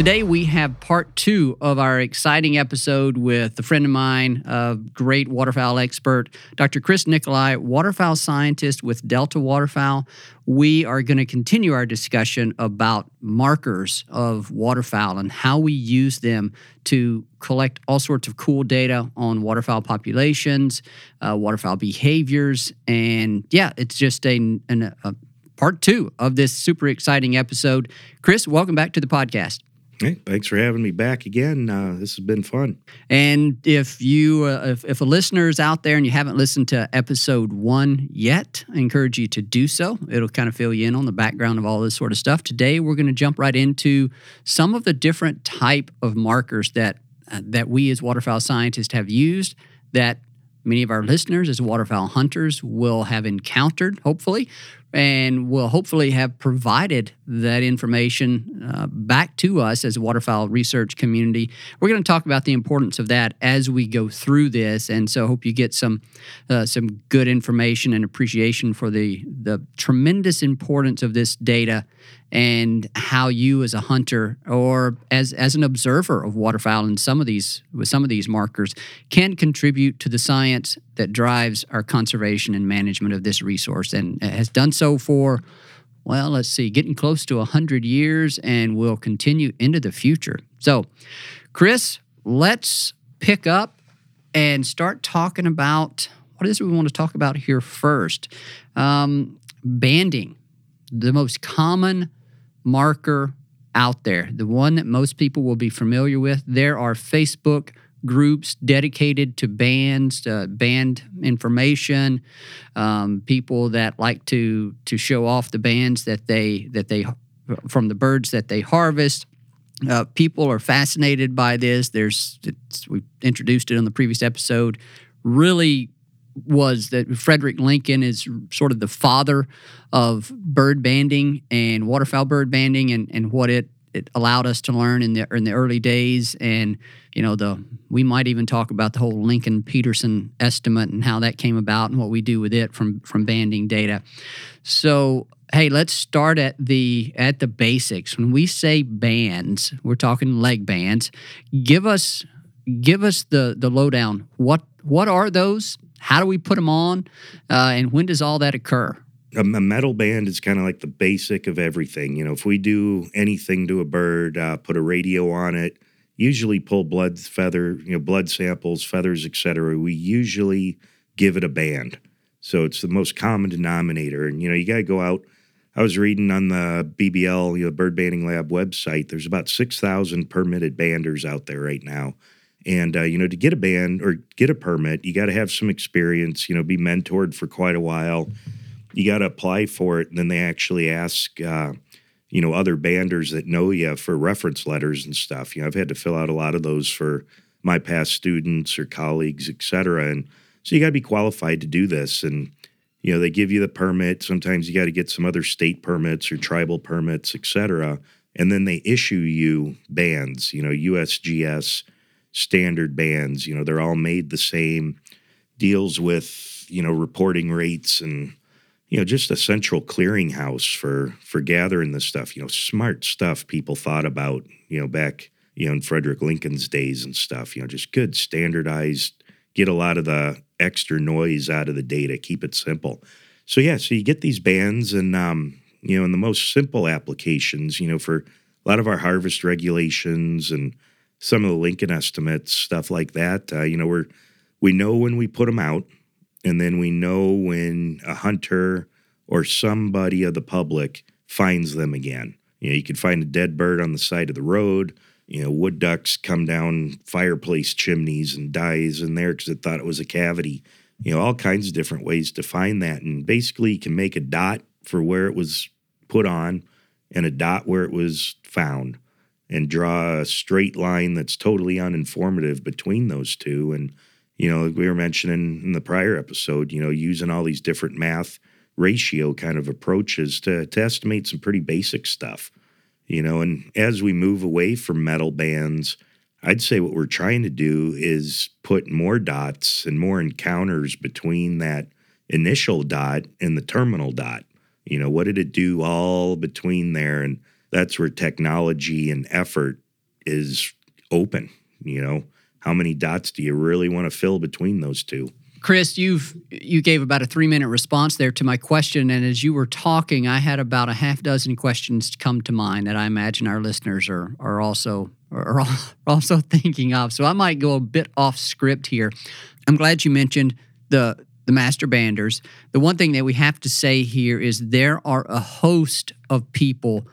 Today, we have part two of our exciting episode with a friend of mine, a great waterfowl expert, Dr. Chris Nicolai, waterfowl scientist with Delta Waterfowl. We are going to continue our discussion about markers of waterfowl and how we use them to collect all sorts of cool data on waterfowl populations, uh, waterfowl behaviors, and yeah, it's just a, an, a part two of this super exciting episode. Chris, welcome back to the podcast. Hey, thanks for having me back again. Uh, this has been fun. And if you, uh, if, if a listener is out there and you haven't listened to episode one yet, I encourage you to do so. It'll kind of fill you in on the background of all this sort of stuff. Today, we're going to jump right into some of the different type of markers that uh, that we as waterfowl scientists have used that many of our listeners as waterfowl hunters will have encountered, hopefully, and will hopefully have provided that information uh, back to us as a waterfowl research community. We're going to talk about the importance of that as we go through this, and so hope you get some uh, some good information and appreciation for the the tremendous importance of this data and how you as a hunter or as as an observer of waterfowl and some of these with some of these markers can contribute to the science that drives our conservation and management of this resource and has done so for well let's see getting close to 100 years and will continue into the future. So chris let's pick up and start talking about what is it we want to talk about here first? Um, banding the most common marker out there, the one that most people will be familiar with. There are Facebook groups dedicated to bands, uh, band information, um, people that like to to show off the bands that they that they from the birds that they harvest. Uh, people are fascinated by this. There's we introduced it on the previous episode. Really was that Frederick Lincoln is sort of the father of bird banding and waterfowl bird banding and, and what it, it allowed us to learn in the in the early days and you know the we might even talk about the whole Lincoln Petersen estimate and how that came about and what we do with it from from banding data. So hey, let's start at the at the basics. When we say bands, we're talking leg bands. Give us give us the the lowdown. What what are those? How do we put them on? Uh, and when does all that occur? A, metal band is kind of like the basic of everything. You know, if we do anything to a bird, uh, put a radio on it, usually pull blood, feather, you know, blood samples, feathers, etc. We usually give it a band. So it's the most common denominator. And you know, you got to go out. I was reading on the BBL, you know, Bird Banding Lab website. There's about six thousand permitted banders out there right now. And uh, you know, to get a band or get a permit, you got to have some experience. You know, be mentored for quite a while. You got to apply for it, and then they actually ask, uh, you know, other banders that know you for reference letters and stuff. You know, I've had to fill out a lot of those for my past students or colleagues, et cetera. And so you got to be qualified to do this. And you know, they give you the permit. Sometimes you got to get some other state permits or tribal permits, et cetera. And then they issue you bands. You know, USGS standard bands. You know, they're all made the same, deals with, you know, reporting rates and, you know, just a central clearinghouse for for gathering this stuff. You know, smart stuff people thought about, you know, back, you know, in Frederick Lincoln's days and stuff, you know, just good standardized, get a lot of the extra noise out of the data, keep it simple. So yeah, so you get these bands and um, you know, in the most simple applications, you know, for a lot of our harvest regulations and some of the Lincoln estimates, stuff like that. Uh, you know, we're we know when we put them out, And then we know when a hunter or somebody of the public finds them again. You know, you could find a dead bird on the side of the road. You know, wood ducks come down fireplace chimneys and dies in there because it thought it was a cavity. You know, all kinds of different ways to find that. And basically, you can make a dot for where it was put on and a dot where it was found and draw a straight line that's totally uninformative between those two. And, you know, we were mentioning in the prior episode, you know, using all these different math ratio kind of approaches to, to estimate some pretty basic stuff, you know. And as we move away from metal bands, I'd say what we're trying to do is put more dots and more encounters between that initial dot and the terminal dot. You know, what did it do all between there? And that's where technology and effort is open. You know, how many dots do you really want to fill between those two? Chris, you've you gave about a three minute response there to my question, and as you were talking, I had about a half dozen questions come to mind that I imagine our listeners are are also are also thinking of. So I might go a bit off script here. I'm glad you mentioned the the master banders. The one thing that we have to say here is there are a host of people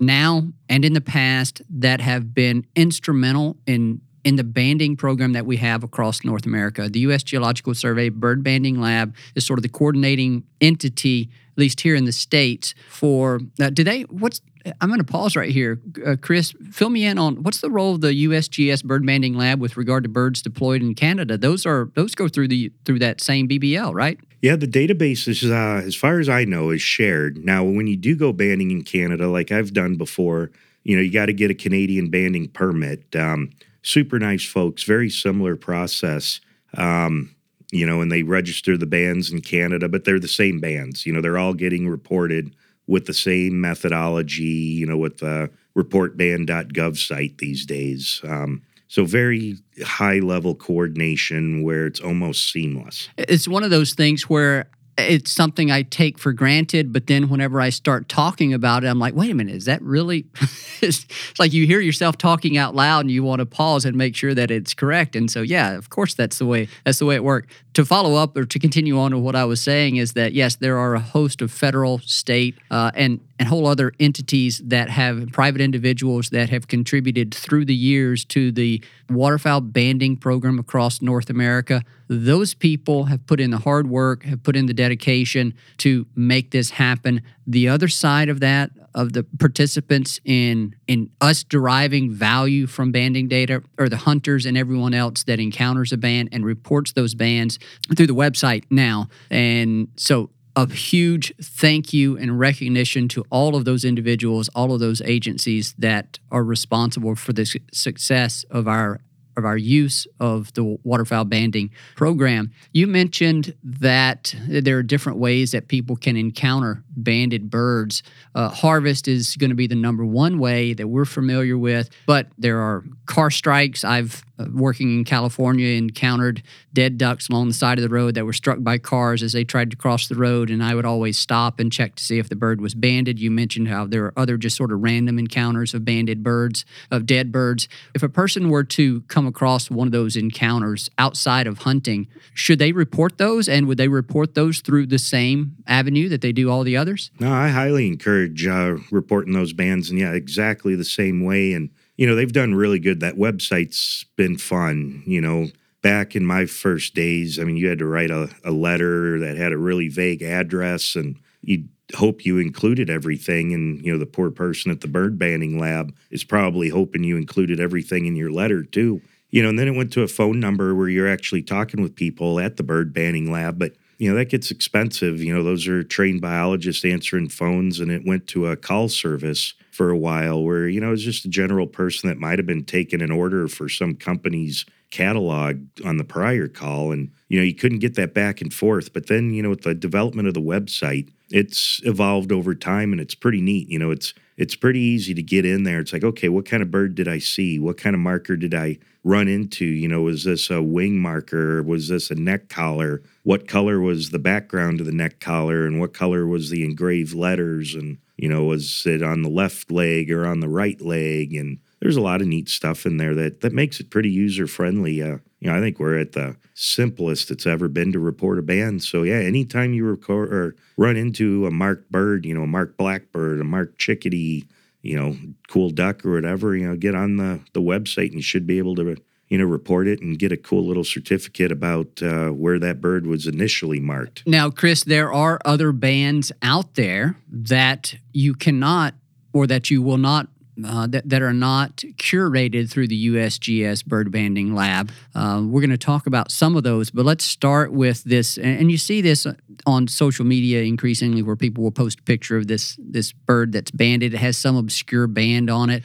now and in the past that have been instrumental in in the banding program that we have across North America. The U.S. Geological Survey Bird Banding Lab is sort of the coordinating entity, at least here in the states. For uh, do they? What's I'm going to pause right here, uh, Chris. Fill me in on what's the role of the USGS Bird Banding Lab with regard to birds deployed in Canada. Those are those go through the through that same BBL, right? Yeah, the database is, uh, as far as I know, is shared. Now, when you do go banding in Canada, like I've done before, you know, you got to get a Canadian banding permit. Um, super nice folks, very similar process. Um, you know, and they register the bands in Canada, but they're the same bands. You know, they're all getting reported with the same methodology, you know, with the reportband.gov site these days. Um, so very high level coordination where it's almost seamless. It's one of those things where it's something I take for granted, but then whenever I start talking about it, I'm like, wait a minute, is that really? it's like you hear yourself talking out loud, and you want to pause and make sure that it's correct. And so, yeah, of course, that's the way that's the way it worked. To follow up or to continue on with what I was saying is that yes, there are a host of federal, state, uh, and and whole other entities that have private individuals that have contributed through the years to the waterfowl banding program across North America. Those people have put in the hard work, have put in the dedication to make this happen. The other side of that, of the participants in in us deriving value from banding data, are the hunters and everyone else that encounters a band and reports those bands through the website now. And so a huge thank you and recognition to all of those individuals, all of those agencies that are responsible for the success of our of our use of the waterfowl banding program. You mentioned that there are different ways that people can encounter banded birds. Uh, harvest is going to be the number one way that we're familiar with, but there are car strikes. I've uh, working in California encountered dead ducks along the side of the road that were struck by cars as they tried to cross the road, and I would always stop and check to see if the bird was banded. You mentioned how there are other just sort of random encounters of banded birds, of dead birds. If a person were to come across one of those encounters outside of hunting, should they report those, and would they report those through the same avenue that they do all the others? No, I highly encourage uh, reporting those bands, and yeah, exactly the same way. And you know, they've done really good. That website's been fun. You know, back in my first days, I mean, you had to write a, a letter that had a really vague address and you'd hope you included everything. And, you know, the poor person at the bird banding lab is probably hoping you included everything in your letter too. You know, and then it went to a phone number where you're actually talking with people at the bird banding lab. But you know that gets expensive you know those are trained biologists answering phones and it went to a call service for a while where you know it was just a general person that might have been taking an order for some company's catalog on the prior call and you know you couldn't get that back and forth. But then you know with the development of the website it's evolved over time and it's pretty neat you know it's it's pretty easy to get in there. It's like okay what kind of bird did i see? What kind of marker did i run into you know was this a wing marker? Was this a neck collar? What color was the background of the neck collar? And what color was the engraved letters? And you know was it on the left leg or on the right leg? And there's a lot of neat stuff in there that that makes it pretty user friendly. Uh, you know, I think we're at the simplest it's ever been to report a band. So yeah, anytime you record or run into a marked bird, you know, a marked blackbird, a marked chickadee, you know, cool duck or whatever, you know, get on the the website and you should be able to you know, report it and get a cool little certificate about uh, where that bird was initially marked. Now, Chris, there are other bands out there that you cannot or that you will not uh, that, that are not curated through the USGS bird banding lab. Uh, we're going to talk about some of those, but let's start with this. And, and, you see this on social media increasingly, where people will post a picture of this this bird that's banded. It has some obscure band on it.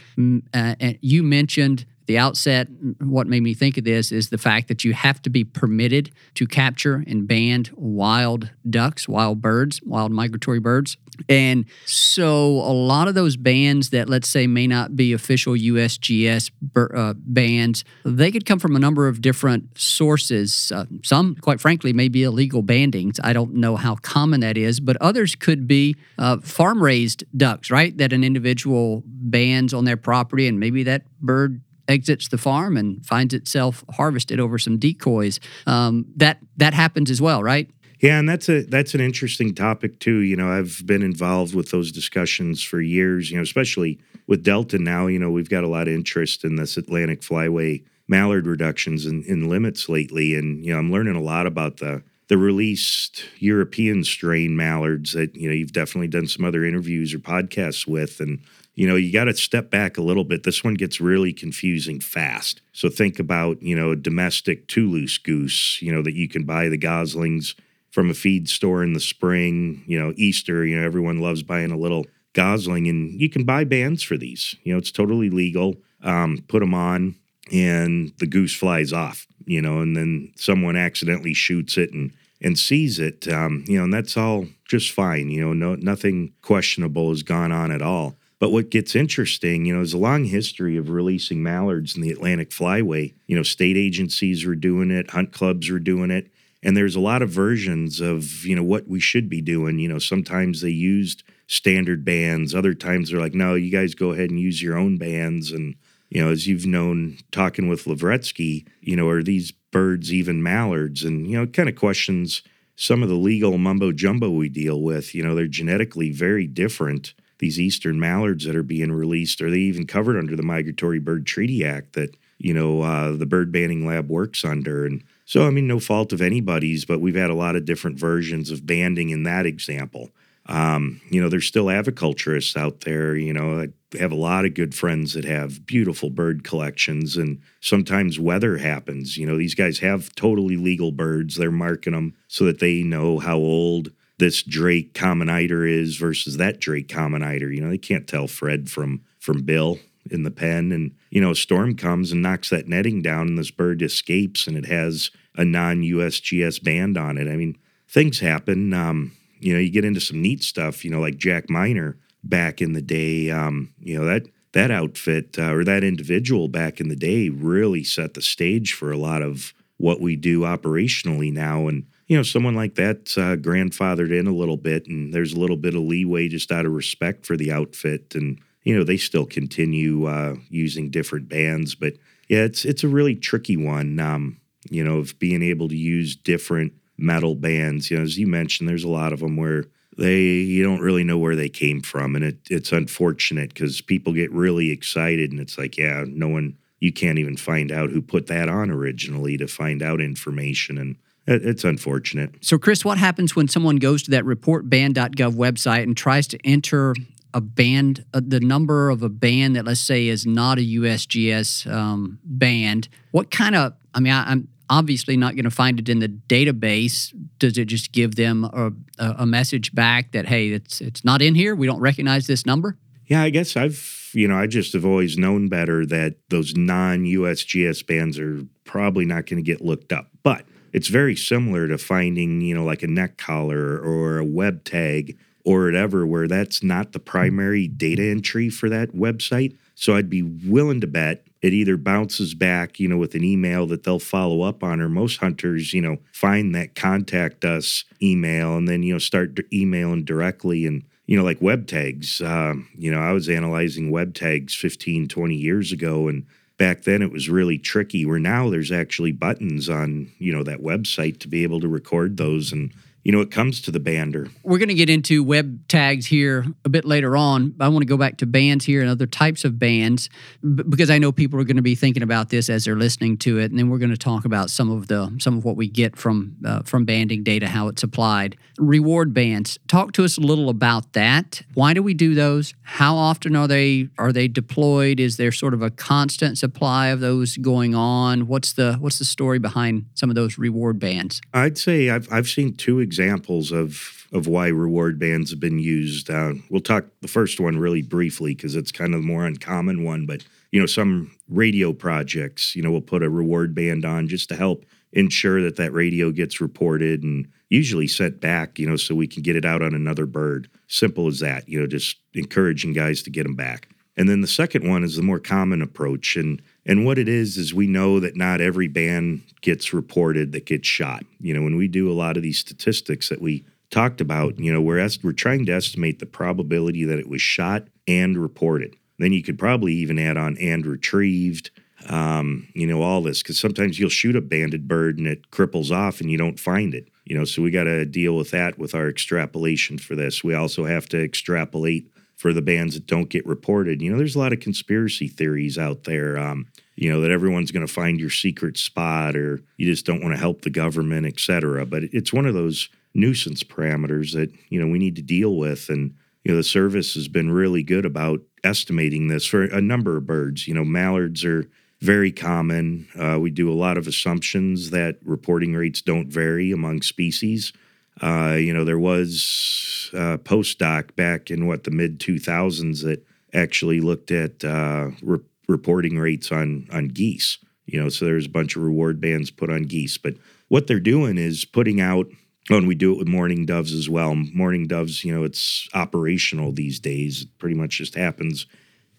Uh, you mentioned the outset, what made me think of this is the fact that you have to be permitted to capture and band wild ducks, wild birds, wild migratory birds. And so a lot of those bands that, let's say, may not be official USGS uh, bands, they could come from a number of different sources. Uh, some, quite frankly, may be illegal bandings. I don't know how common that is, but others could be uh, farm raised ducks, right? That an individual bans on their property and maybe that bird exits the farm and finds itself harvested over some decoys. Um, that that happens as well, right? Yeah, and that's a that's an interesting topic too. You know, I've been involved with those discussions for years. You know, especially with Delta now. You know, we've got a lot of interest in this Atlantic flyway mallard reductions and in, in limits lately, and you know, I'm learning a lot about the the released European strain mallards that you know you've definitely done some other interviews or podcasts with, and you know, you got to step back a little bit. This one gets really confusing fast. So think about, you know, a domestic Toulouse goose, you know, that you can buy the goslings from a feed store in the spring, you know, Easter, you know, everyone loves buying a little gosling and you can buy bands for these. You know, it's totally legal. Um, put them on and the goose flies off, you know, and then someone accidentally shoots it and and sees it, um, you know, and that's all just fine. You know, no nothing questionable has gone on at all. But what gets interesting, you know, is a long history of releasing mallards in the Atlantic Flyway. You know, state agencies were doing it, hunt clubs were doing it, and there's a lot of versions of, you know, what we should be doing. You know, sometimes they used standard bands, other times they're like, no, you guys go ahead and use your own bands. And, you know, as you've known talking with Lavretsky, you know, are these birds even mallards? And, you know, kind of questions some of the legal mumbo jumbo we deal with. You know, they're genetically very different these eastern mallards that are being released? Are they even covered under the Migratory Bird Treaty Act that you know uh, the bird banding lab works under? And so, I mean, no fault of anybody's, but we've had a lot of different versions of banding in that example. Um, you know, there's still aviculturists out there. You know, I have a lot of good friends that have beautiful bird collections, and sometimes weather happens. You know, these guys have totally legal birds. They're marking them so that they know how old this Drake common is versus that Drake common. You know, they can't tell Fred from from Bill in the pen. And, you know, a storm comes and knocks that netting down and this bird escapes and it has a non USGS band on it. I mean, things happen. Um, you know, you get into some neat stuff, you know, like Jack Miner back in the day. Um, you know, that that outfit uh, or that individual back in the day really set the stage for a lot of what we do operationally now. And you know, someone like that uh, grandfathered in a little bit, and there's a little bit of leeway just out of respect for the outfit, and you know, they still continue uh, using different bands, but yeah, it's it's a really tricky one. Um, you know, of being able to use different metal bands. You know, as you mentioned, there's a lot of them where they you don't really know where they came from, and it, it's unfortunate because people get really excited, and it's like, yeah, no one you can't even find out who put that on originally to find out information and it's unfortunate. So, Chris, what happens when someone goes to that reportband.gov website and tries to enter a band, uh, the number of a band that let's say is not a USGS um, band? What kind of, I mean, I, am obviously not going to find it in the database. Does it just give them a, a message back that, hey, it's, it's not in here? We don't recognize this number? Yeah, I guess I've, you know, I just have always known better that those non USGS bands are probably not going to get looked up. But it's very similar to finding, you know, like a neck collar or a web tag or whatever, where that's not the primary data entry for that website. So I'd be willing to bet it either bounces back, you know, with an email that they'll follow up on, or most hunters, you know, find that contact us email and then, you know, start emailing directly and, you know, like web tags. Um, you know, I was analyzing web tags 15, 20 years ago and back then it was really tricky. Where now there's actually buttons on you know that website to be able to record those and you know, it comes to the bander. We're going to get into web tags here a bit later on. I want to go back to bands here and other types of bands because I know people are going to be thinking about this as they're listening to it, and then we're going to talk about some of the some of what we get from uh, from banding data, how it's applied. Reward bands. Talk to us a little about that. Why do we do those? How often are they are they deployed? Is there sort of a constant supply of those going on? What's the what's the story behind some of those reward bands? I'd say I've I've seen two examples examples of of why reward bands have been used. Uh, we'll talk the first one really briefly because it's kind of the more uncommon one. But you know, some radio projects, you know, will put a reward band on just to help ensure that that radio gets reported and usually sent back. You know, so we can get it out on another bird. Simple as that. You know, just encouraging guys to get them back. And then the second one is the more common approach. And and what it is is we know that not every band gets reported that gets shot. You know, when we do a lot of these statistics that we talked about, you know, we're est- we're trying to estimate the probability that it was shot and reported. Then you could probably even add on and retrieved. Um, you know, all this because sometimes you'll shoot a banded bird and it cripples off and you don't find it. You know, so we got to deal with that with our extrapolation for this. We also have to extrapolate for the bands that don't get reported. You know, there's a lot of conspiracy theories out there. Um, you know that everyone's going to find your secret spot, or you just don't want to help the government, et cetera. But it's one of those nuisance parameters that you know we need to deal with, and you know the service has been really good about estimating this for a number of birds. You know, mallards are very common. Uh, we do a lot of assumptions that reporting rates don't vary among species. Uh, you know, there was a postdoc back in what the mid 2000s that actually looked at uh, re- reporting rates on on geese. You know, so there's a bunch of reward bands put on geese, but what they're doing is putting out. Oh, and we do it with mourning doves as well. Mourning doves, you know, it's operational these days. It pretty much just happens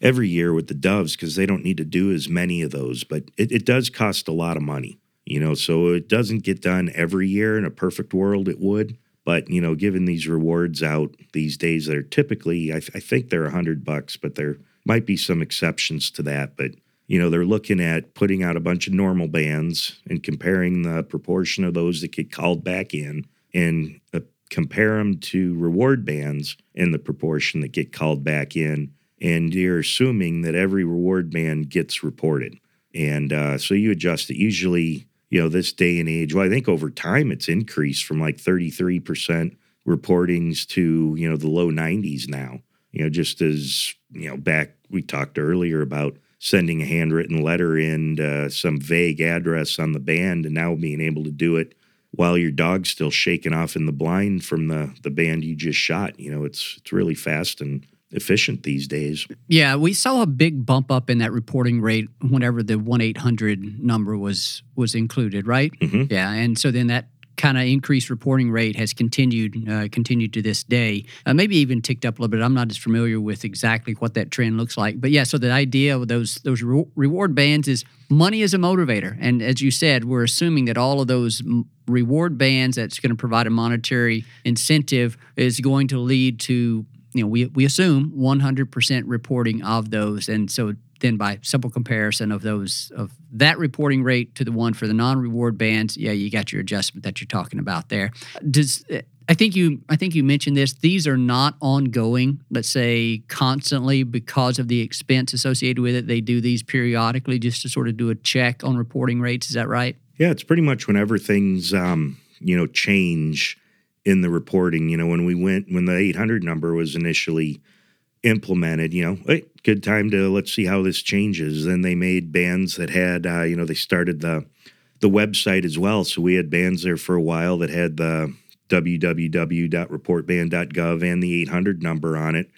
every year with the doves because they don't need to do as many of those, but it, it does cost a lot of money you know, so it doesn't get done every year. In a perfect world, it would. But you know, given these rewards out these days that are typically, I, th- I think they're a hundred bucks, but there might be some exceptions to that. But you know, they're looking at putting out a bunch of normal bands and comparing the proportion of those that get called back in and uh, compare them to reward bands and the proportion that get called back in. And you're assuming that every reward band gets reported. And uh, so you adjust it. Usually, you know, this day and age, well, I think over time it's increased from like 33% reportings to, you know, the low 90s now. You know, just as, you know, back we talked earlier about sending a handwritten letter in uh, some vague address on the band and now being able to do it while your dog's still shaking off in the blind from the the band you just shot. You know, it's it's really fast and efficient these days. Yeah, we saw a big bump up in that reporting rate whenever the one eight hundred number was was included, right? Mm-hmm. Yeah, and so then that kind of increased reporting rate has continued uh, continued to this day. Uh, maybe even ticked up a little bit. I'm not as familiar with exactly what that trend looks like, but yeah. So the idea of those those re- reward bands is money is a motivator, and as you said, we're assuming that all of those m- reward bands that's going to provide a monetary incentive is going to lead to you know, we, we assume 100% reporting of those. And so then by simple comparison of those, of that reporting rate to the one for the non-reward bands, yeah, you got your adjustment that you're talking about there. Does, I think you I think you mentioned this. These are not ongoing, let's say constantly because of the expense associated with it. They do these periodically just to sort of do a check on reporting rates. Is that right? Yeah, it's pretty much whenever things um, you know change in the reporting. You know, when we went when the 800 number was initially implemented, you know, hey, good time to let's see how this changes. Then they made bands that had, uh, you know, they started the the website as well. So we had bands there for a while that had the www.reportband.gov and the 800 number on it.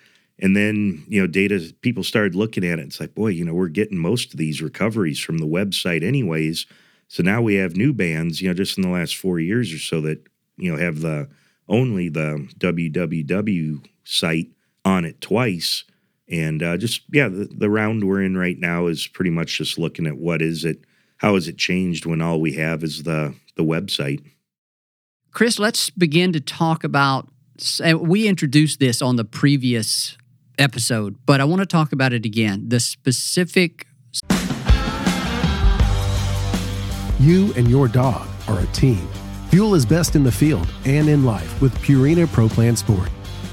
And then, you know, data people started looking at it. It's like, boy, you know, we're getting most of these recoveries from the website anyways. So now we have new bands, you know, just in the last four years or so that, you know, have the only the www site on it twice. And uh, just, yeah, the, the round we're in right now is pretty much just looking at what is it, how has it changed when all we have is the, the website. Chris, let's begin to talk about. We introduced this on the previous episode, but I want to talk about it again. The specific You and your dog are a team. Fuel is best in the field and in life with Purina Pro Plan Sport.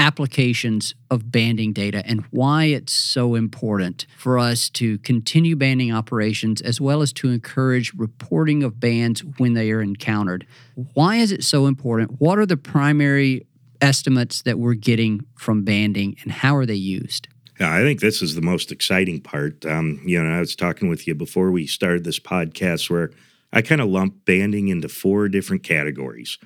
applications of banding data and why it's so important for us to continue banding operations as well as to encourage reporting of bands when they are encountered. Why is it so important? What are the primary estimates that we're getting from banding and how are they used? Yeah, I think this is the most exciting part. Um, you know, I was talking with you before we started this podcast where I kind of lump banding into four different categories.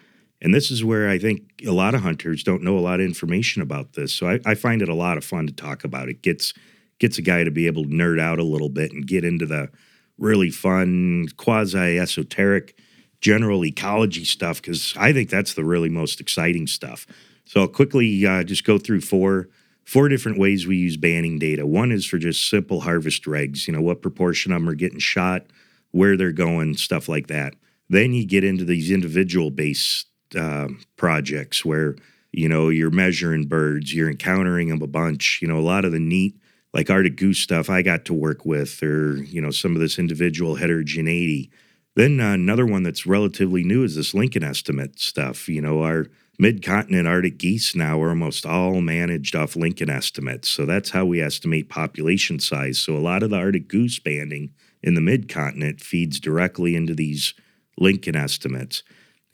And this is where I think a lot of hunters don't know a lot of information about this. So I, I, find it a lot of fun to talk about. It gets gets a guy to be able to nerd out a little bit and get into the really fun, quasi esoteric, general ecology stuff because I think that's the really most exciting stuff. So I'll quickly uh, just go through four four different ways we use banding data. One is for just simple harvest regs. You know what proportion of them are getting shot, where they're going, stuff like that. Then you get into these individual based uh, projects where you know you're measuring birds, you're encountering them a bunch. You know, a lot of the neat like Arctic goose stuff I got to work with, or you know some of this individual heterogeneity. Then uh, another one that's relatively new is this Lincoln estimate stuff. You know, our mid-continent Arctic geese now are almost all managed off Lincoln estimates, so that's how we estimate population size. So a lot of the Arctic goose banding in the mid-continent feeds directly into these Lincoln estimates.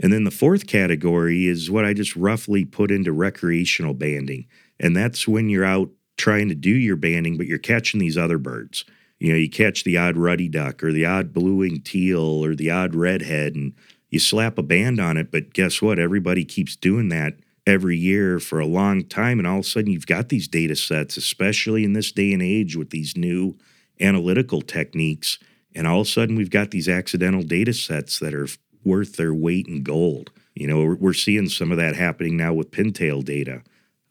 And then the fourth category is what I just roughly put into recreational banding. And that's when you're out trying to do your banding, but you're catching these other birds. You know, you catch the odd ruddy duck or the odd blue winged teal or the odd redhead, and you slap a band on it. But guess what? Everybody keeps doing that every year for a long time. And all of a sudden, you've got these data sets, especially in this day and age with these new analytical techniques. And all of a sudden, we've got these accidental data sets that are worth their weight in gold. You know, we're, we're seeing some of that happening now with pintail data.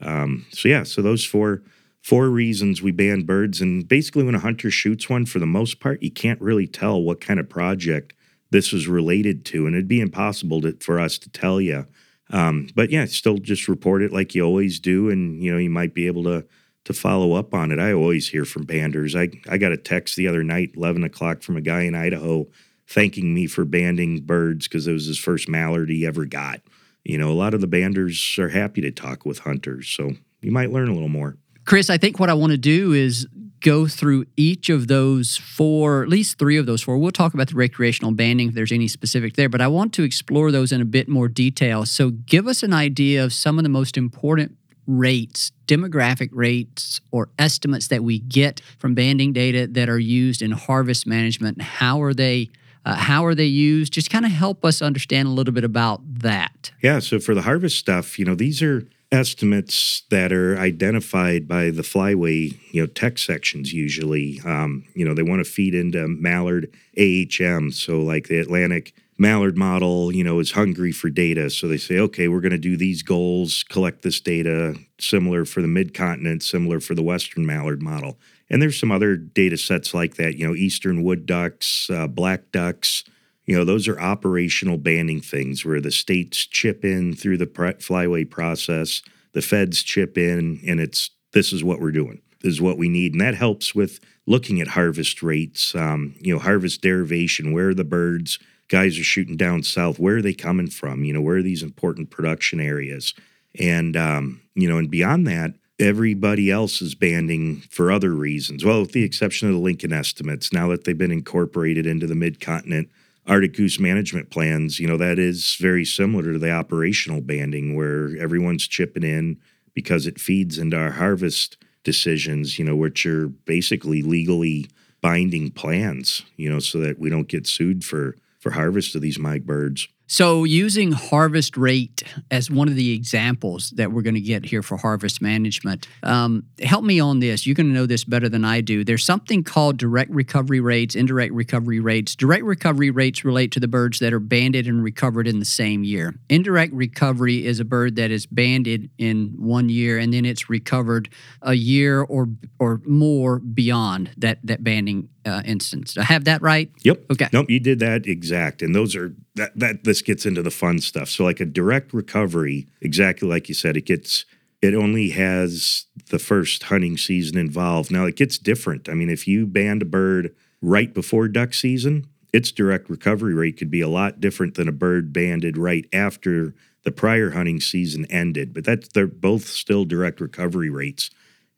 Um, so yeah, so those four four reasons we band birds, and basically when a hunter shoots one, for the most part, you can't really tell what kind of project this is related to, and it'd be impossible to, for us to tell you. Um, but yeah, still just report it like you always do, and you know you might be able to to follow up on it. I always hear from banders. I I got a text the other night, eleven o'clock, from a guy in Idaho thanking me for banding birds because it was his first mallard he ever got. You know, a lot of the banders are happy to talk with hunters, so you might learn a little more. Chris, I think what I want to do is go through each of those four, at least three of those four. We'll talk about the recreational banding if there's any specific there, but I want to explore those in a bit more detail. So, give us an idea of some of the most important rates, demographic rates, or estimates that we get from banding data that are used in harvest management. How are they uh, how are they used? Just kind of help us understand a little bit about that. Yeah. So for the harvest stuff, you know, these are estimates that are identified by the flyway, you know, tech sections usually. Um, you know, they want to feed into mallard AHM. So like the Atlantic mallard model, you know, is hungry for data. So they say, okay, we're going to do these goals, collect this data, similar for the mid continent, similar for the Western mallard model. And there's some other data sets like that, you know, eastern wood ducks, uh, black ducks. You know, those are operational banding things where the states chip in through the flyway process, the feds chip in, and it's this is what we're doing, this is what we need. And that helps with looking at harvest rates, um, you know, harvest derivation, where are the birds, guys are shooting down south, where are they coming from? You know, where are these important production areas? And, um, you know, and beyond that, everybody else is banding for other reasons. Well, with the exception of the Lincoln estimates, now that they've been incorporated into the mid continent Arctic goose management plans, you know, that is very similar to the operational banding where everyone's chipping in because it feeds into our harvest decisions, you know, which are basically legally binding plans, you know, so that we don't get sued for for harvest of these mig birds. So, using harvest rate as one of the examples that we're going to get here for harvest management, um, help me on this. You're going to know this better than I do. There's something called direct recovery rates, indirect recovery rates. Direct recovery rates relate to the birds that are banded and recovered in the same year. Indirect recovery is a bird that is banded in one year and then it's recovered a year or or more beyond that that banding uh, instance. I have that right? Yep. Okay. Nope, you did that exact. And those are that that this gets into the fun stuff. So like a direct recovery, exactly like you said, it gets it only has the first hunting season involved. Now it gets different. I mean, if you band a bird right before duck season, its direct recovery rate could be a lot different than a bird banded right after the prior hunting season ended. But that's they're both still direct recovery rates.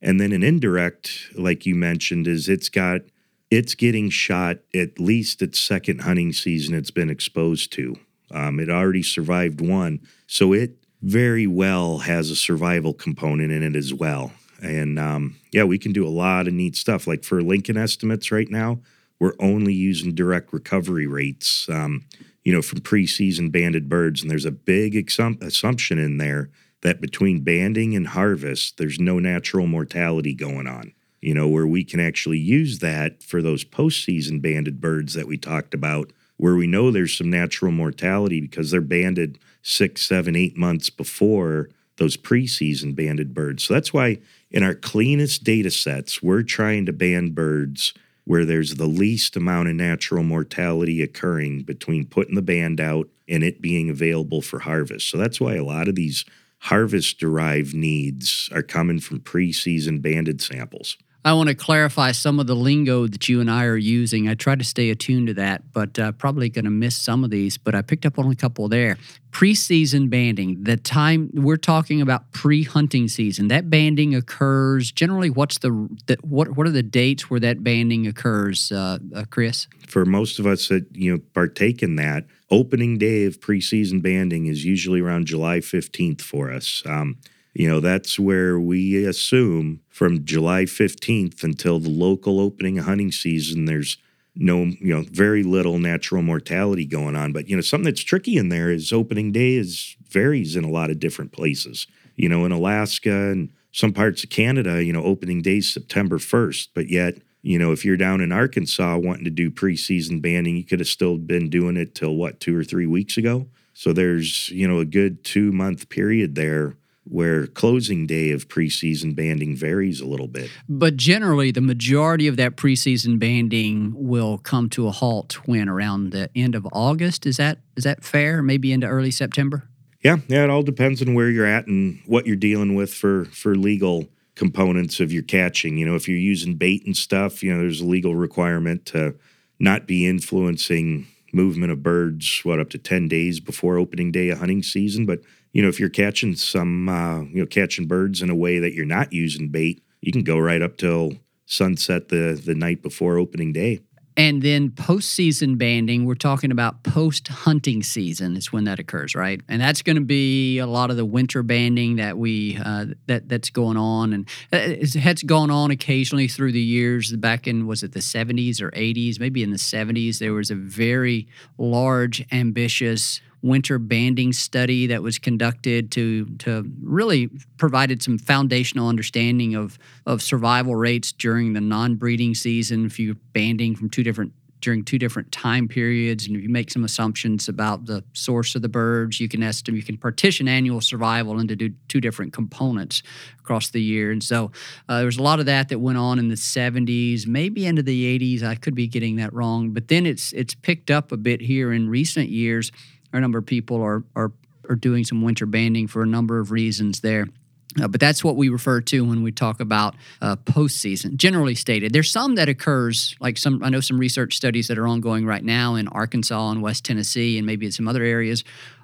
And then an indirect, like you mentioned, is it's got it's getting shot at least its second hunting season it's been exposed to. Um, it already survived one, so it very well has a survival component in it as well. And um, yeah, we can do a lot of neat stuff. Like for Lincoln estimates right now, we're only using direct recovery rates, um, you know, from preseason banded birds. And there's a big exum- assumption in there that between banding and harvest, there's no natural mortality going on you know, where we can actually use that for those postseason banded birds that we talked about, where we know there's some natural mortality because they're banded six, seven, eight months before those preseason banded birds. So that's why in our cleanest data sets, we're trying to band birds where there's the least amount of natural mortality occurring between putting the band out and it being available for harvest. So that's why a lot of these harvest derived needs are coming from preseason banded samples. I want to clarify some of the lingo that you and I are using. I try to stay attuned to that, but uh, probably going to miss some of these. But I picked up on a couple there. Preseason banding, the time we're talking about pre-hunting season, that banding occurs generally. What's the, the what? What are the dates where that banding occurs, uh, uh, Chris? For most of us that you know partake in that, opening day of preseason banding is usually around July fifteenth for us. Um, you know, that's where we assume from July 15th until the local opening hunting season, there's no, you know, very little natural mortality going on. But, you know, something that's tricky in there is opening day is varies in a lot of different places. You know, in Alaska and some parts of Canada, you know, opening day is September 1st, but yet, you know, if you're down in Arkansas wanting to do preseason banding, you could have still been doing it till what, two or three weeks ago. So there's, you know, a good two month period there where closing day of preseason banding varies a little bit. But generally, the majority of that preseason banding will come to a halt when around the end of August. Is that is that fair? Maybe into early September. Yeah, yeah. It all depends on where you're at and what you're dealing with for for legal components of your catching. You know, if you're using bait and stuff, you know, there's a legal requirement to not be influencing movement of birds. What up to ten days before opening day of hunting season, but you know, if you're catching some, uh, you know, catching birds in a way that you're not using bait, you can go right up till sunset the the night before opening day. And then postseason banding, we're talking about post hunting season is when that occurs, right? And that's going to be a lot of the winter banding that we uh, that that's going on, and uh, it's gone on occasionally through the years. Back in was it the 70s or 80s? Maybe in the 70s, there was a very large, ambitious winter banding study that was conducted to to really provided some foundational understanding of of survival rates during the non-breeding season. If you're banding from two different during two different time periods and if you make some assumptions about the source of the birds you can estimate you can partition annual survival into two different components across the year. And so uh, there was a lot of that that went on in the 70s maybe into the 80s i could be getting that wrong but then it's it's picked up a bit here in recent years a number of people are are are doing some winter banding for a number of reasons there. Uh, but that's what we refer to when we talk about uh, postseason. Generally stated, there's some that occurs, like some I know some research studies that are ongoing right now in Arkansas and West Tennessee, and maybe in some other areas,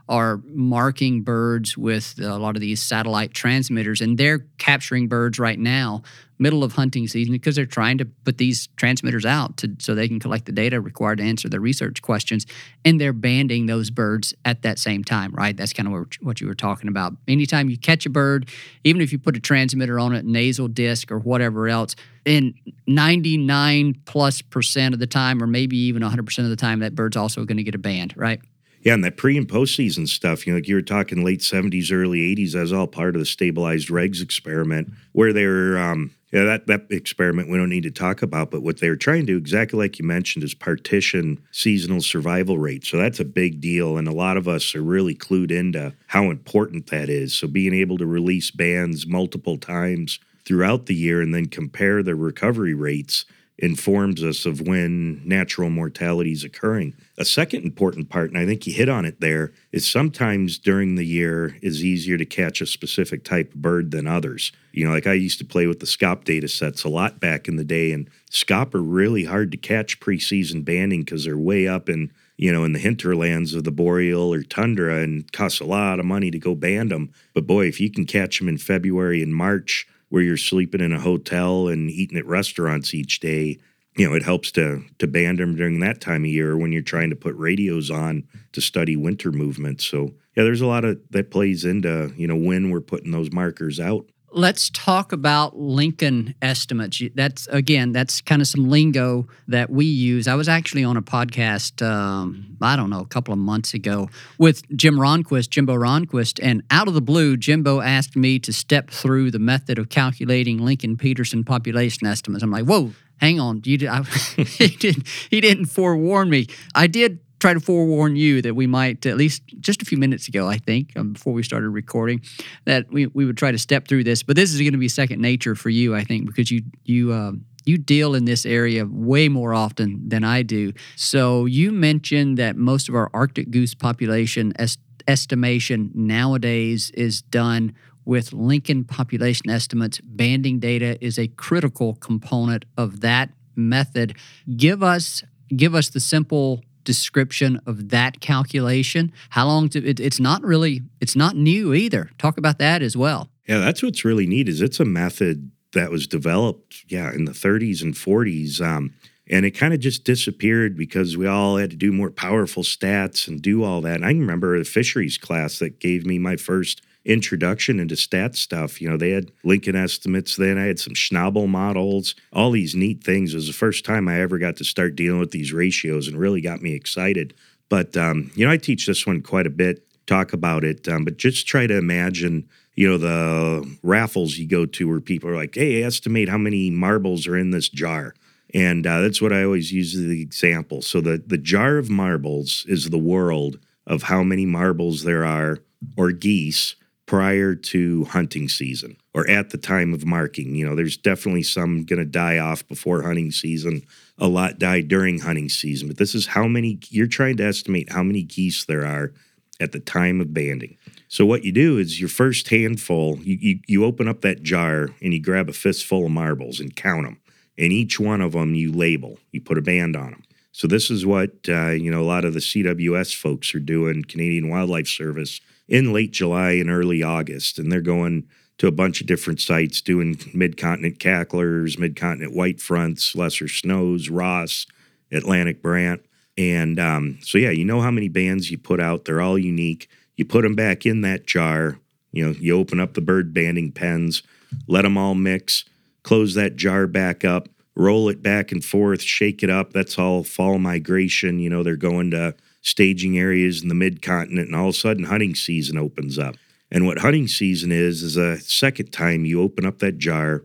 are marking birds with a lot of these satellite transmitters, and they're capturing birds right now, middle of hunting season, because they're trying to put these transmitters out to, so they can collect the data required to answer the research questions, and they're banding those birds at that same time, right? That's kind of what you were talking about. Anytime you catch a bird, even if you put a transmitter on it, nasal disc or whatever else, in 99 plus percent of the time, or maybe even 100% of the time, that bird's also going to get a band, right? Yeah, and that pre and postseason stuff, you know, like you were talking late 70s, early 80s, that was all part of the stabilized regs experiment where they were, um, yeah, that, that experiment we don't need to talk about, but what they were trying to do, exactly like you mentioned, is partition seasonal survival rate. So that's a big deal. And a lot of us are really clued into how important that is. So being able to release bands multiple times throughout the year and then compare the recovery rates informs us of when natural mortality is occurring. A second important part, and I think you hit on it there, is sometimes during the year is easier to catch a specific type of bird than others. You know, like I used to play with the scaup data sets a lot back in the day, and scaup are really hard to catch preseason banding because they're way up in you know, in the hinterlands of the boreal or tundra and costs a lot of money to go band them. But boy, if you can catch them in February and March where you're sleeping in a hotel and eating at restaurants each day, you know, it helps to to band them during that time of year when you're trying to put radios on to study winter movements. So yeah, there's a lot of that plays into you know when we're putting those markers out. Let's talk about Lincoln estimates. That's again, that's kind of some lingo that we use. I was actually on a podcast, um, I don't know, a couple of months ago with Jim Ronquist, Jimbo Ronquist, and out of the blue, Jimbo asked me to step through the method of calculating Lincoln Petersen population estimates. I'm like, whoa, hang on, you did, I, he didn't he didn't forewarn me. I did try to forewarn you that we might, at least just a few minutes ago, I think, um, before we started recording, that we, we would try to step through this. But this is going to be second nature for you, I think, because you you uh, you deal in this area way more often than I do. So you mentioned that most of our Arctic goose population est- estimation nowadays is done with Lincoln population estimates. Banding data is a critical component of that method. Give us give us the simple description of that calculation? How long to, it, it's not really, it's not new either. Talk about that as well. Yeah, that's what's really neat is it's a method that was developed, yeah, in the 30s and 40s. Um, and it kind of just disappeared because we all had to do more powerful stats and do all that. And I remember a fisheries class that gave me my first introduction into stat stuff. You know, they had Lincoln estimates then. I had some Schnabel models, all these neat things. It was the first time I ever got to start dealing with these ratios and really got me excited. But, um, you know, I teach this one quite a bit, talk about it, um, but just try to imagine, you know, the raffles you go to where people are like, hey, estimate how many marbles are in this jar. And uh, that's what I always use as the example. So the, the jar of marbles is the world of how many marbles there are or geese prior to hunting season or at the time of marking. You know, there's definitely some going to die off before hunting season. A lot die during hunting season, but this is how many you're trying to estimate how many geese there are at the time of banding. So what you do is your first handful, you, you, you open up that jar and you grab a fistful of marbles and count them. And each one of them you label, you put a band on them. So this is what uh, you know a lot of the CWS folks are doing, Canadian Wildlife Service in late July and early August. And they're going to a bunch of different sites doing mid continent cacklers, mid continent white fronts, lesser snows, Ross, Atlantic brant. And um, so, yeah, you know how many bands you put out. They're all unique. You put them back in that jar. You know, you open up the bird banding pens, let them all mix, close that jar back up, roll it back and forth, shake it up. That's all fall migration. You know, they're going to staging areas in the mid continent, and all of a sudden hunting season opens up. And what hunting season is, is a second time you open up that jar,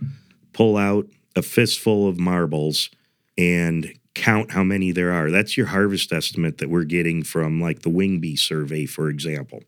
pull out a fistful of marbles, and count how many there are. That's your harvest estimate that we're getting from like the wing bee survey, for example.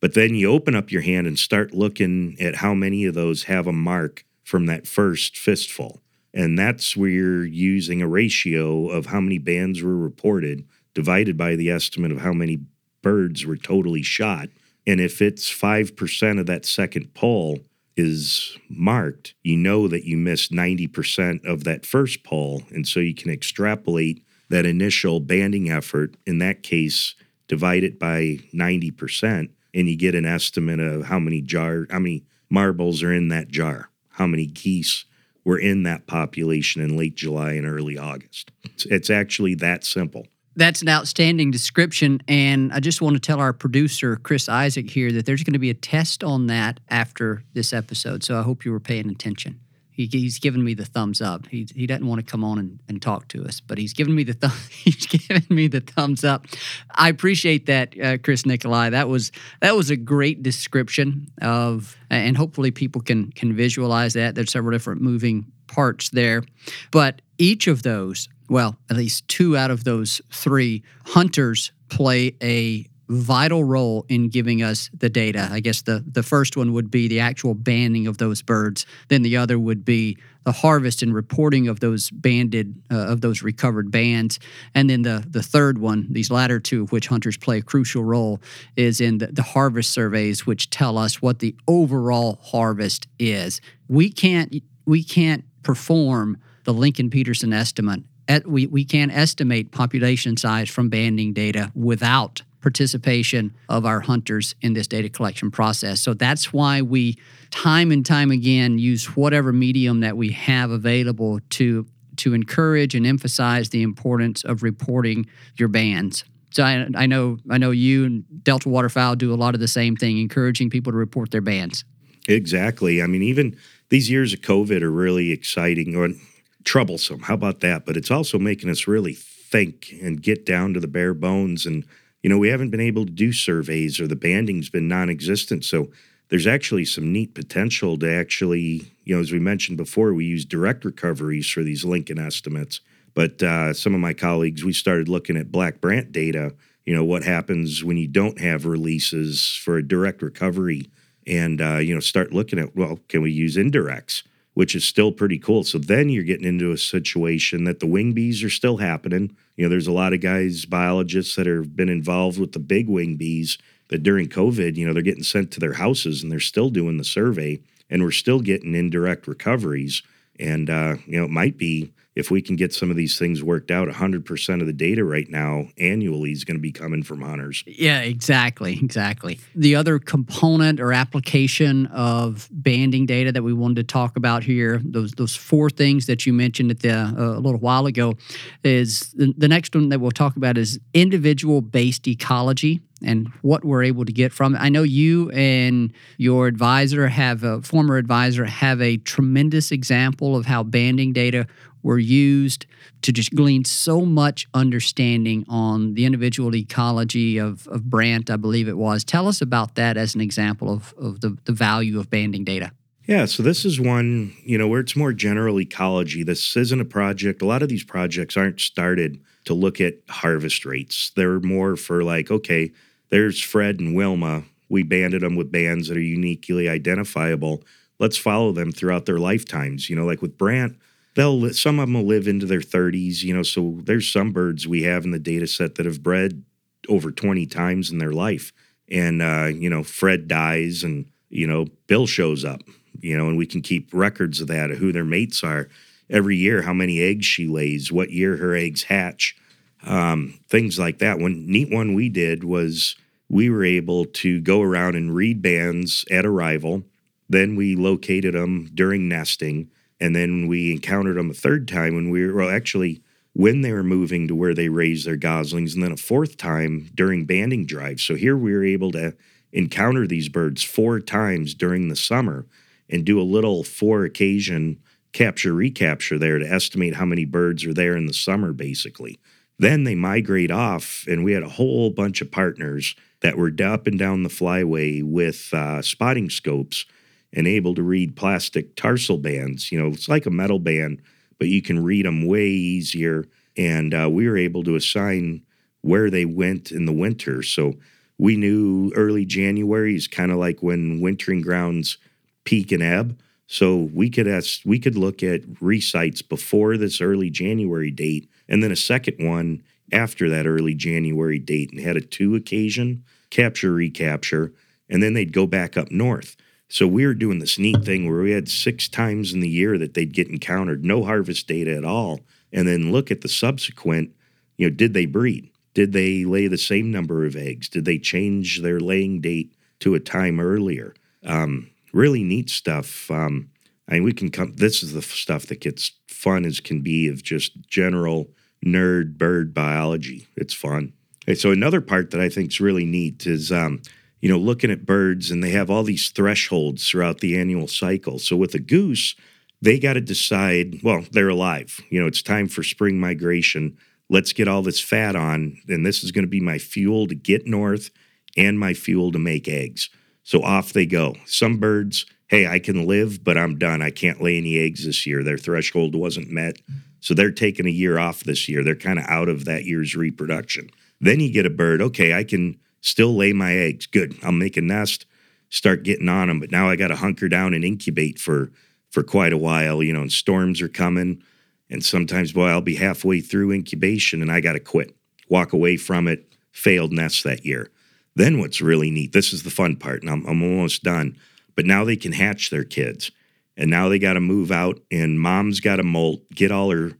But then you open up your hand and start looking at how many of those have a mark from that first fistful. And that's where you're using a ratio of how many bands were reported divided by the estimate of how many birds were totally shot. And if it's 5% of that second poll is marked, you know that you missed 90% of that first poll. And so you can extrapolate that initial banding effort, in that case, divide it by 90%, and you get an estimate of how many jar, how many marbles are in that jar, how many geese were in that population in late July and early August. It's, it's actually that simple. That's an outstanding description. And I just want to tell our producer, Chris Isaac, here that there's going to be a test on that after this episode. So I hope you were paying attention. He, he's given me the thumbs up. He, he doesn't want to come on and, and talk to us, but he's given me the he's me the thumbs up. I appreciate that, uh, Chris Nicolai. That was that was a great description of, and hopefully people can can visualize that. There's several different moving parts there, but each of those, well, at least two out of those three hunters play a vital role in giving us the data. I guess the, the first one would be the actual banding of those birds. Then the other would be the harvest and reporting of those banded uh, of those recovered bands. And then the the third one, these latter two, of which hunters play a crucial role, is in the, the harvest surveys, which tell us what the overall harvest is. We can't we can't perform the Lincoln Petersen estimate. We, we can't estimate population size from banding data without participation of our hunters in this data collection process. So that's why we, time and time again, use whatever medium that we have available to to encourage and emphasize the importance of reporting your bands. So I, I know I know you and Delta Waterfowl do a lot of the same thing, encouraging people to report their bands. Exactly. I mean, even these years of COVID are really exciting troublesome. How about that? But it's also making us really think and get down to the bare bones and you know, we haven't been able to do surveys or the banding's been non existent. So there's actually some neat potential to actually, you know, as we mentioned before, we use direct recoveries for these Lincoln estimates. But uh, some of my colleagues, we started looking at Black Brant data, you know, what happens when you don't have releases for a direct recovery and, uh, you know, start looking at, well, can we use indirects? Which is still pretty cool. So then you're getting into a situation that the wing bees are still happening. You know, there's a lot of guys, biologists that have been involved with the big wing bees that during COVID, you know, they're getting sent to their houses and they're still doing the survey and we're still getting indirect recoveries. And, uh, you know, it might be if we can get some of these things worked out, 100% of the data right now annually is going to be coming from hunters. Yeah, exactly. Exactly. The other component or application of banding data that we wanted to talk about here, those those four things that you mentioned at the, uh, a little while ago, is the, the next one that we'll talk about is individual based ecology and what we're able to get from it. I know you and your advisor have a former advisor have a tremendous example of how banding data were used to just glean so much understanding on the individual ecology of, of Brant, I believe it was. Tell us about that as an example of, of the, the value of banding data. Yeah, so this is one, you know, where it's more general ecology. This isn't a project. A lot of these projects aren't started to look at harvest rates. They're more for like, okay, there's Fred and Wilma. We banded them with bands that are uniquely identifiable. Let's follow them throughout their lifetimes. You know, like with Brant, they'll some of them will live into their 30s you know so there's some birds we have in the data set that have bred over 20 times in their life. And uh, you know fred dies and you know bill shows up you know and we can keep records of that of who their mates are. Every year how many eggs she lays what year her eggs hatch um, things like that. One neat one we did was we were able to go around and read bands at arrival. Then we located them during nesting and then we encountered them a third time when we were, well, actually, when they were moving to where they raised their goslings, and then a fourth time during banding drives. So here we were able to encounter these birds four times during the summer and do a little four occasion capture recapture there to estimate how many birds are there in the summer, basically. Then they migrate off, and we had a whole bunch of partners that were up and down the flyway with uh, spotting scopes and able to read plastic tarsal bands. You know, it's like a metal band, but you can read them way easier. And uh, we were able to assign where they went in the winter. So we knew early January is kind of like when wintering grounds peak and ebb. So we could ask, we could look at resites before this early January date, and then a second one after that early January date, and had a two occasion capture recapture, and then they'd go back up north. So we were doing this neat thing where we had six times in the year that they'd get encountered, no harvest data at all, and then look at the subsequent, you know, did they breed? Did they lay the same number of eggs? Did they change their laying date to a time earlier? Um, really neat stuff. Um, I mean, we can come. This is the stuff that gets fun as can be of just general nerd bird biology. It's fun. Okay, so another part that I think is really neat is um, you know, looking at birds and they have all these thresholds throughout the annual cycle. So with a goose, they got to decide, well, they're alive. You know, it's time for spring migration. Let's get all this fat on, and this is going to be my fuel to get north and my fuel to make eggs. So off they go. Some birds, hey, I can live, but I'm done. I can't lay any eggs this year. Their threshold wasn't met. So they're taking a year off this year. They're kind of out of that year's reproduction. Then you get a bird, okay, I can still lay my eggs. Good. I'll make a nest, start getting on them, but now I got to hunker down and incubate for for quite a while, you know, and storms are coming. And sometimes, boy, I'll be halfway through incubation and I got to quit, walk away from it, failed nest that year. Then what's really neat, this is the fun part, and I'm, I'm almost done, but now they can hatch their kids. And now they got to move out, and mom's got to molt, get all her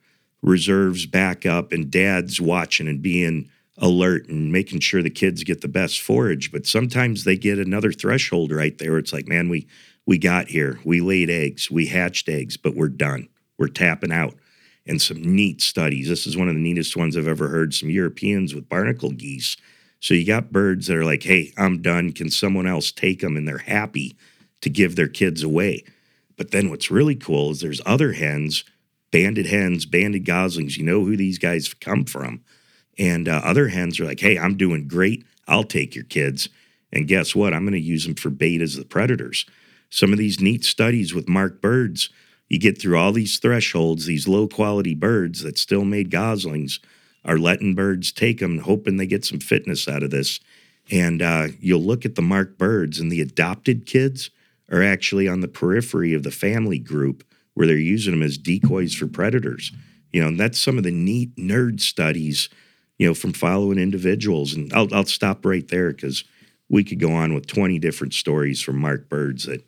reserves back up, and dad's watching and being alert and making sure the kids get the best forage. But sometimes they get another threshold right there. It's like, man, we we got here. We laid eggs, we hatched eggs, but we're done. We're tapping out. And some neat studies. This is one of the neatest ones I've ever heard. Some Europeans with barnacle geese. So you got birds that are like, hey, I'm done. Can someone else take them? And they're happy to give their kids away. But then what's really cool is there's other hens, banded hens, banded goslings. You know who these guys come from. And uh, other hens are like, hey, I'm doing great. I'll take your kids. And guess what? I'm going to use them for bait as the predators some of these neat studies with marked birds. You get through all these thresholds, these low quality birds that still made goslings are letting birds take them, hoping they get some fitness out of this. And uh, you'll look at the marked birds, and the adopted kids are actually on the periphery of the family group where they're using them as decoys for predators. You know, and that's some of the neat nerd studies, you know, from following individuals. And I'll, I'll stop right there because we could go on with 20 different stories from Mark birds that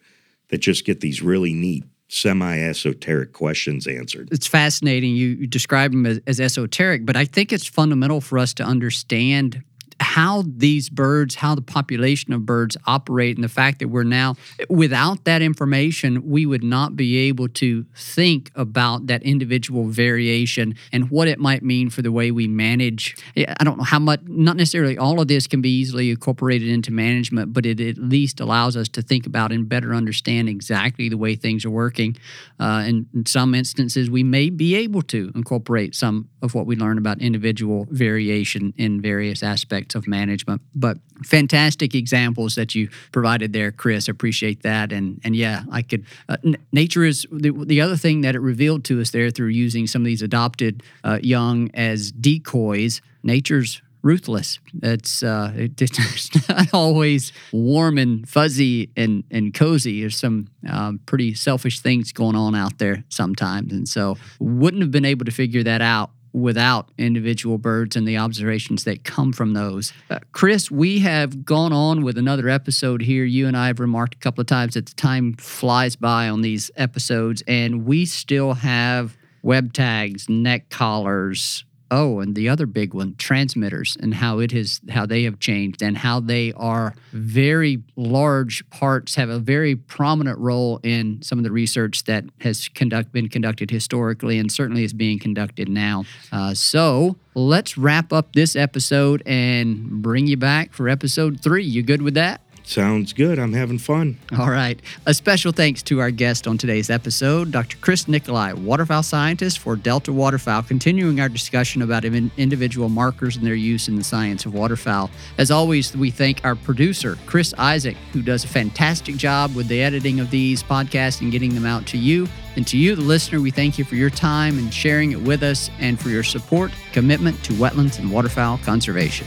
that just get these really neat semi esoteric questions answered. It's fascinating. You, describe them as, as, esoteric, but I think it's fundamental for us to understand how these birds, how the population of birds operate, and the fact that we're now, without that information, we would not be able to think about that individual variation and what it might mean for the way we manage. I don't know how much, not necessarily all of this can be easily incorporated into management, but it at least allows us to think about and better understand exactly the way things are working. Uh, and in some instances, we may be able to incorporate some of what we learn about individual variation in various aspects of management. But fantastic examples that you provided there, Chris. Appreciate that. And and yeah, I could. Uh, n- nature is the, the other thing that it revealed to us there through using some of these adopted uh, young as decoys. Nature's ruthless. It's uh, it, it's not always warm and fuzzy and and cozy. There's some um, pretty selfish things going on out there sometimes, and so wouldn't have been able to figure that out without individual birds and the observations that come from those. Uh, Chris, we have gone on with another episode here. You and I have remarked a couple of times that the time flies by on these episodes, and we still have web tags, neck collars, Oh, and the other big one, transmitters, and how it has how they have changed, and how they are very large parts, have a very prominent role in some of the research that has conduct been conducted historically, and certainly is being conducted now. Uh, so let's wrap up this episode and bring you back for episode three. You good with that? Sounds good. I'm having fun. All right. A special thanks to our guest on today's episode, Dr. Chris Nicolai, waterfowl scientist for Delta Waterfowl, continuing our discussion about individual markers and their use in the science of waterfowl. As always, we thank our producer, Chris Isaac, who does a fantastic job with the editing of these podcasts and getting them out to you. And to you, the listener, we thank you for your time and sharing it with us and for your support, commitment to wetlands and waterfowl conservation.